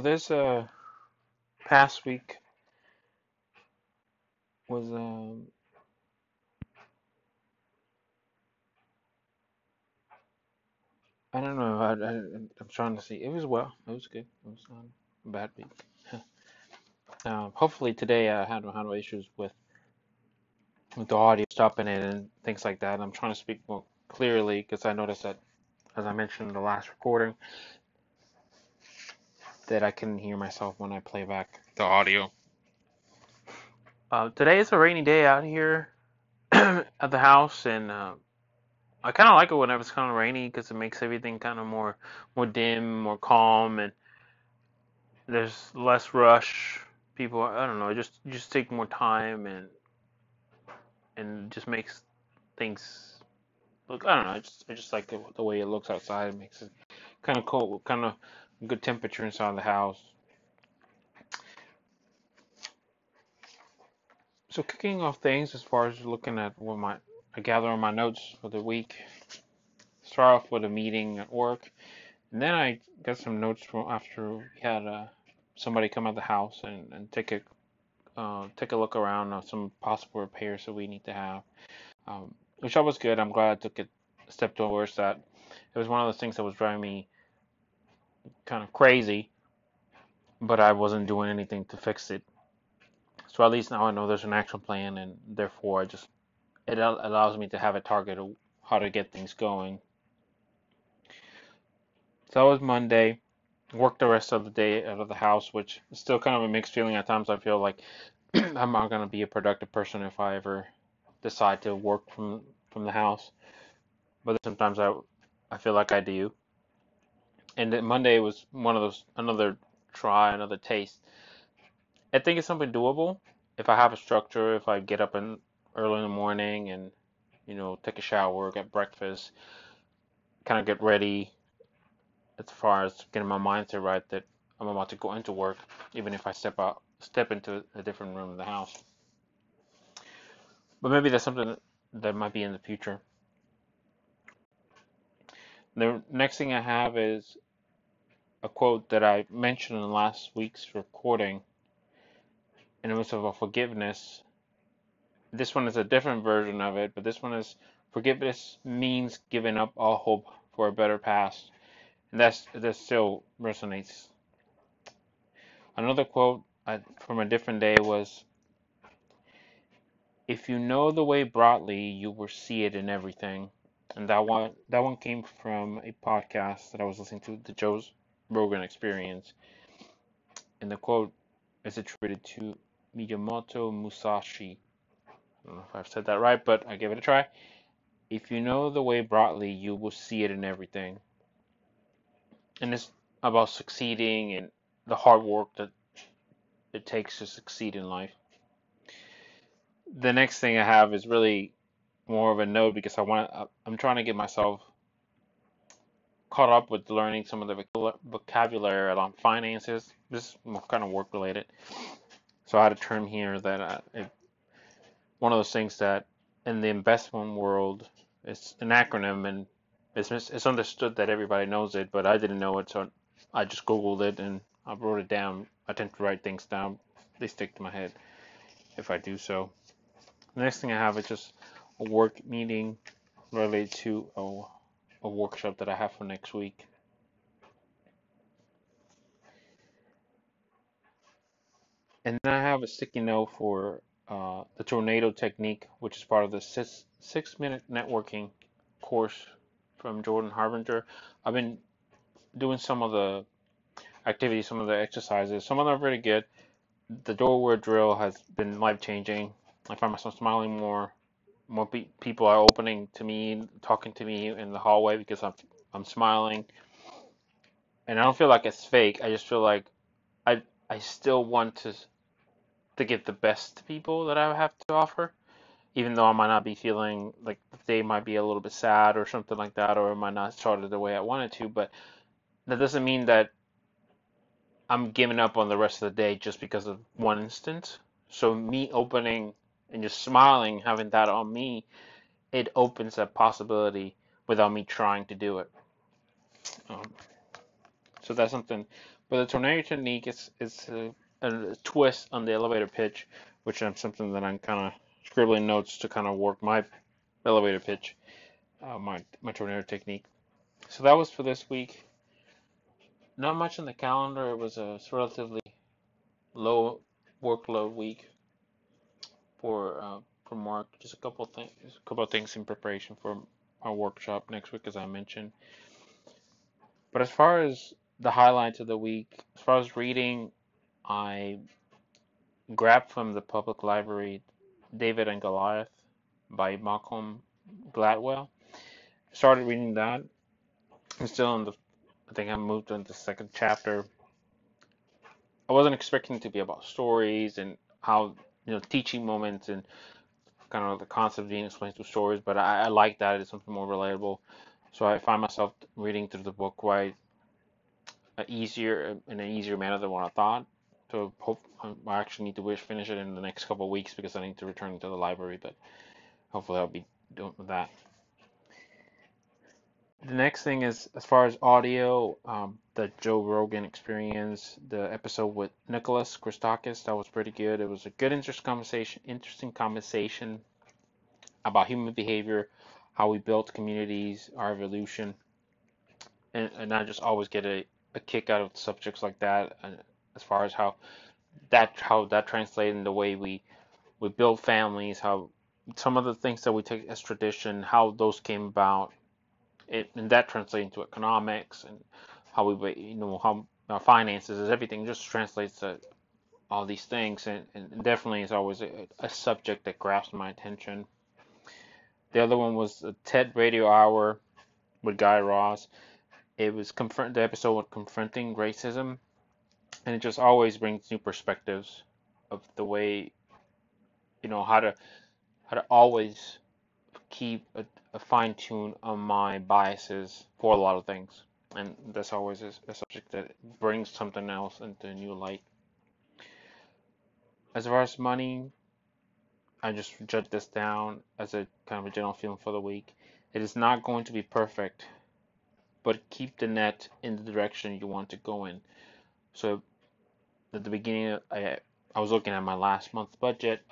so this uh past week was um I don't know. I, I I'm trying to see. It was well. It was good. It was not a bad week. Um, hopefully today I had no issues with with the audio stopping and things like that. I'm trying to speak more clearly because I noticed that as I mentioned in the last recording that I couldn't hear myself when I play back the audio. Uh, today is a rainy day out here at the house and. Uh, I kind of like it whenever it's kind of rainy because it makes everything kind of more more dim, more calm, and there's less rush. People, I don't know, just just take more time and and just makes things look. I don't know. I just I just like the, the way it looks outside. It makes it kind of cool, kind of good temperature inside the house. So kicking off things as far as looking at what my I gather on my notes for the week. Start off with a meeting at work, and then I got some notes from after we had uh, somebody come out the house and, and take a uh, take a look around on some possible repairs that we need to have, um, which I was good. I'm glad I took a step towards that. It was one of those things that was driving me kind of crazy, but I wasn't doing anything to fix it. So at least now I know there's an action plan, and therefore I just it allows me to have a target of how to get things going. So that was Monday. Worked the rest of the day out of the house, which is still kind of a mixed feeling at times. I feel like I'm not gonna be a productive person if I ever decide to work from from the house. But sometimes I I feel like I do. And then Monday was one of those another try, another taste. I think it's something doable if I have a structure. If I get up in early in the morning and you know take a shower, get breakfast, kind of get ready as far as getting my mindset right that I'm about to go into work, even if I step out, step into a different room of the house. But maybe that's something that might be in the future. The next thing I have is a quote that I mentioned in last week's recording, and it was about forgiveness. This one is a different version of it, but this one is forgiveness means giving up all hope for a better past. And that's that still resonates. Another quote I, from a different day was if you know the way broadly, you will see it in everything. And that one that one came from a podcast that I was listening to, the Joe Rogan Experience. And the quote is attributed to Miyamoto Musashi. I don't know if I've said that right, but I gave it a try. If you know the way broadly, you will see it in everything. And it's about succeeding and the hard work that it takes to succeed in life. The next thing I have is really more of a note because I want to, I'm trying to get myself caught up with learning some of the vocabulary around finances. This is kind of work related. So I had a term here that uh, it, one of those things that in the investment world it's an acronym and it's it's understood that everybody knows it, but I didn't know it, so I just googled it and I wrote it down. I tend to write things down; they stick to my head if I do so. The next thing I have is just a work meeting related to a, a workshop that I have for next week. And then I have a sticky note for uh, the tornado technique, which is part of the six, six minute networking course from Jordan Harbinger. I've been doing some of the activities, some of the exercises. Some of them are really good. The doorway drill has been life changing. I find myself smiling more. More pe- people are opening to me, talking to me in the hallway because I'm I'm smiling, and I don't feel like it's fake. I just feel like I I still want to to give the best to people that I have to offer, even though I might not be feeling like they might be a little bit sad or something like that, or it might not started the way I wanted to. But that doesn't mean that I'm giving up on the rest of the day just because of one instance. So me opening and just smiling, having that on me, it opens that possibility without me trying to do it. Um, so that's something. But the tornado technique is is a, a twist on the elevator pitch, which is something that I'm kind of scribbling notes to kind of work my elevator pitch, uh, my my tornado technique. So that was for this week. Not much on the calendar. It was a relatively low workload week for uh, for Mark. Just a couple of things, a couple of things in preparation for our workshop next week, as I mentioned. But as far as the highlights of the week, as far as reading, I grabbed from the public library David and Goliath by Malcolm Gladwell. Started reading that. I'm still in the, I think I moved into the second chapter. I wasn't expecting it to be about stories and how, you know, teaching moments and kind of the concept being explained through stories, but I, I like that. It's something more relatable. So I find myself reading through the book quite easier in an easier manner than what I thought. So hope I actually need to wish finish it in the next couple of weeks because I need to return to the library, but hopefully I'll be doing with that. The next thing is as far as audio, um, the Joe Rogan experience, the episode with Nicholas Christakis, that was pretty good. It was a good interesting conversation, interesting conversation about human behavior, how we built communities, our evolution, and, and I just always get a, a kick out of subjects like that, uh, as far as how that how that translates in the way we we build families, how some of the things that we take as tradition, how those came about, it, and that translates into economics and how we, you know, how our finances is everything just translates to all these things, and, and definitely is always a, a subject that grabs my attention. The other one was the TED Radio Hour with Guy Raz. It was confront the episode with confronting racism, and it just always brings new perspectives of the way, you know, how to how to always keep a, a fine tune on my biases for a lot of things. And that's always a, a subject that brings something else into a new light. As far as money, I just jot this down as a kind of a general feeling for the week. It is not going to be perfect, but keep the net in the direction you want to go in. So at the beginning, I I was looking at my last month's budget.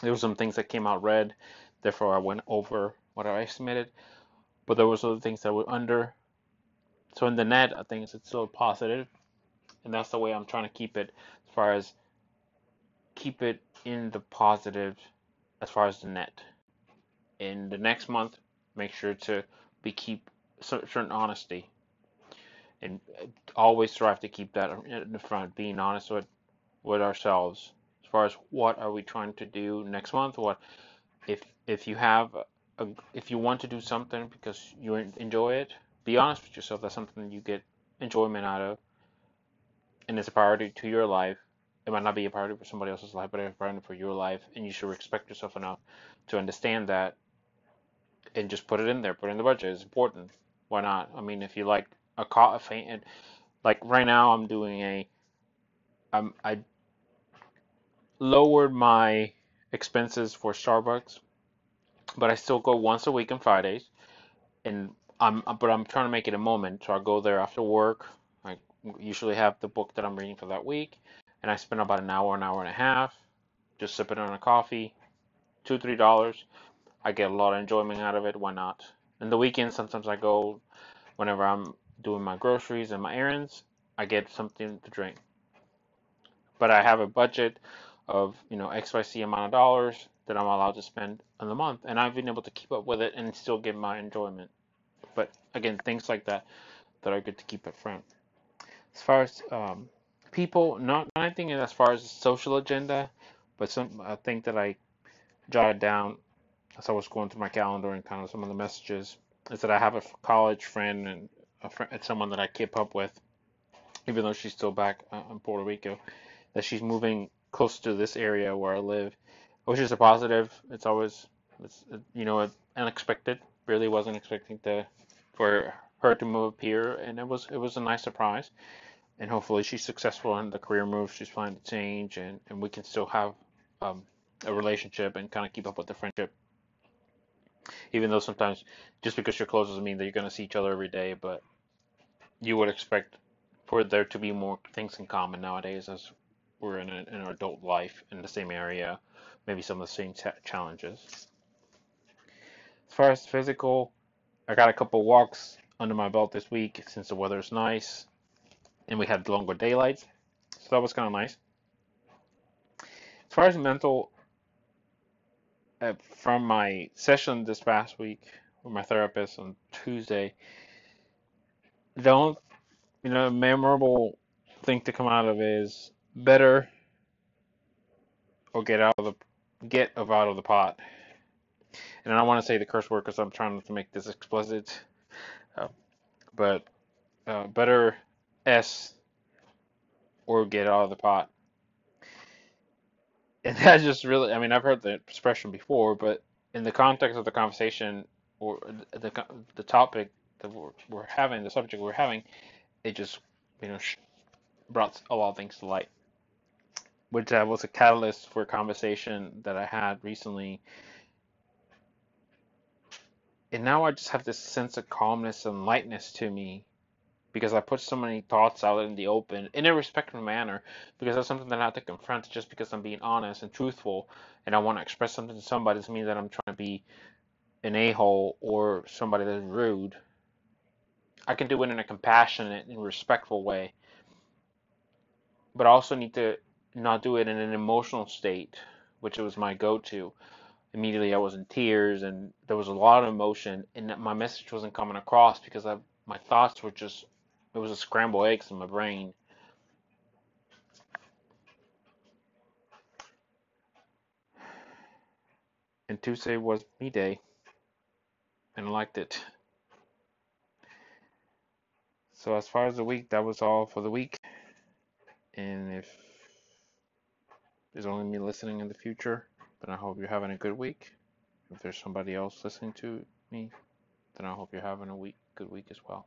There were some things that came out red, therefore I went over what I estimated. But there was other things that were under. So in the net, I think it's still positive, and that's the way I'm trying to keep it as far as keep it in the positive as far as the net. In the next month, make sure to be keep certain honesty and always strive to keep that in the front, being honest with with ourselves as far as what are we trying to do next month. What if if you have a, if you want to do something because you enjoy it, be honest with yourself. That's something you get enjoyment out of, and it's a priority to your life. It might not be a priority for somebody else's life, but it's a priority for your life, and you should respect yourself enough to understand that, and just put it in there. Put it in the budget. It's important. Why not? I mean, if you like a coffee, and like right now, I'm doing a, um, I lowered my expenses for Starbucks, but I still go once a week on Fridays, and I'm but I'm trying to make it a moment. So I go there after work. I usually have the book that I'm reading for that week, and I spend about an hour, an hour and a half, just sipping on a coffee, two three dollars. I get a lot of enjoyment out of it. Why not? And the weekend, sometimes I go whenever I'm doing my groceries and my errands. I get something to drink, but I have a budget of you know XYZ amount of dollars that I'm allowed to spend in the month, and I've been able to keep up with it and still get my enjoyment. But again, things like that that are good to keep up front. As far as um, people, not anything as far as the social agenda, but some I that I jotted down as I was going through my calendar and kind of some of the messages is that I have a college friend and a friend, someone that I keep up with, even though she's still back uh, in Puerto Rico, that she's moving close to this area where I live, which is a positive. It's always, it's you know, unexpected. Really wasn't expecting to for her to move up here, and it was it was a nice surprise. And hopefully she's successful in the career move she's planning to change, and and we can still have um, a relationship and kind of keep up with the friendship. Even though sometimes just because you're close doesn't mean that you're going to see each other every day, but you would expect for there to be more things in common nowadays as we're in, a, in adult life in the same area, maybe some of the same challenges. As far as physical, I got a couple walks under my belt this week since the weather's nice and we had longer daylight, so that was kind of nice. As far as mental, uh, from my session this past week with my therapist on Tuesday, the only you know memorable thing to come out of is better or get out of the get of out of the pot. And I don't want to say the curse word because I'm trying to make this explicit, uh, but uh, better S or get out of the pot. And that just really, I mean, I've heard the expression before, but in the context of the conversation or the the topic that we're, we're having, the subject we're having, it just, you know, brought a lot of things to light, which uh, was a catalyst for a conversation that I had recently. And now I just have this sense of calmness and lightness to me because I put so many thoughts out in the open in a respectful manner because that's something that I have to confront just because I'm being honest and truthful and I want to express something to somebody doesn't mean that I'm trying to be an a-hole or somebody that's rude. I can do it in a compassionate and respectful way. But I also need to not do it in an emotional state, which was my go-to. Immediately I was in tears and there was a lot of emotion and my message wasn't coming across because I, my thoughts were just it was a scrambled eggs in my brain. And Tuesday was me day, and I liked it. So as far as the week, that was all for the week. And if there's only me listening in the future, then I hope you're having a good week. If there's somebody else listening to me, then I hope you're having a week, good week as well.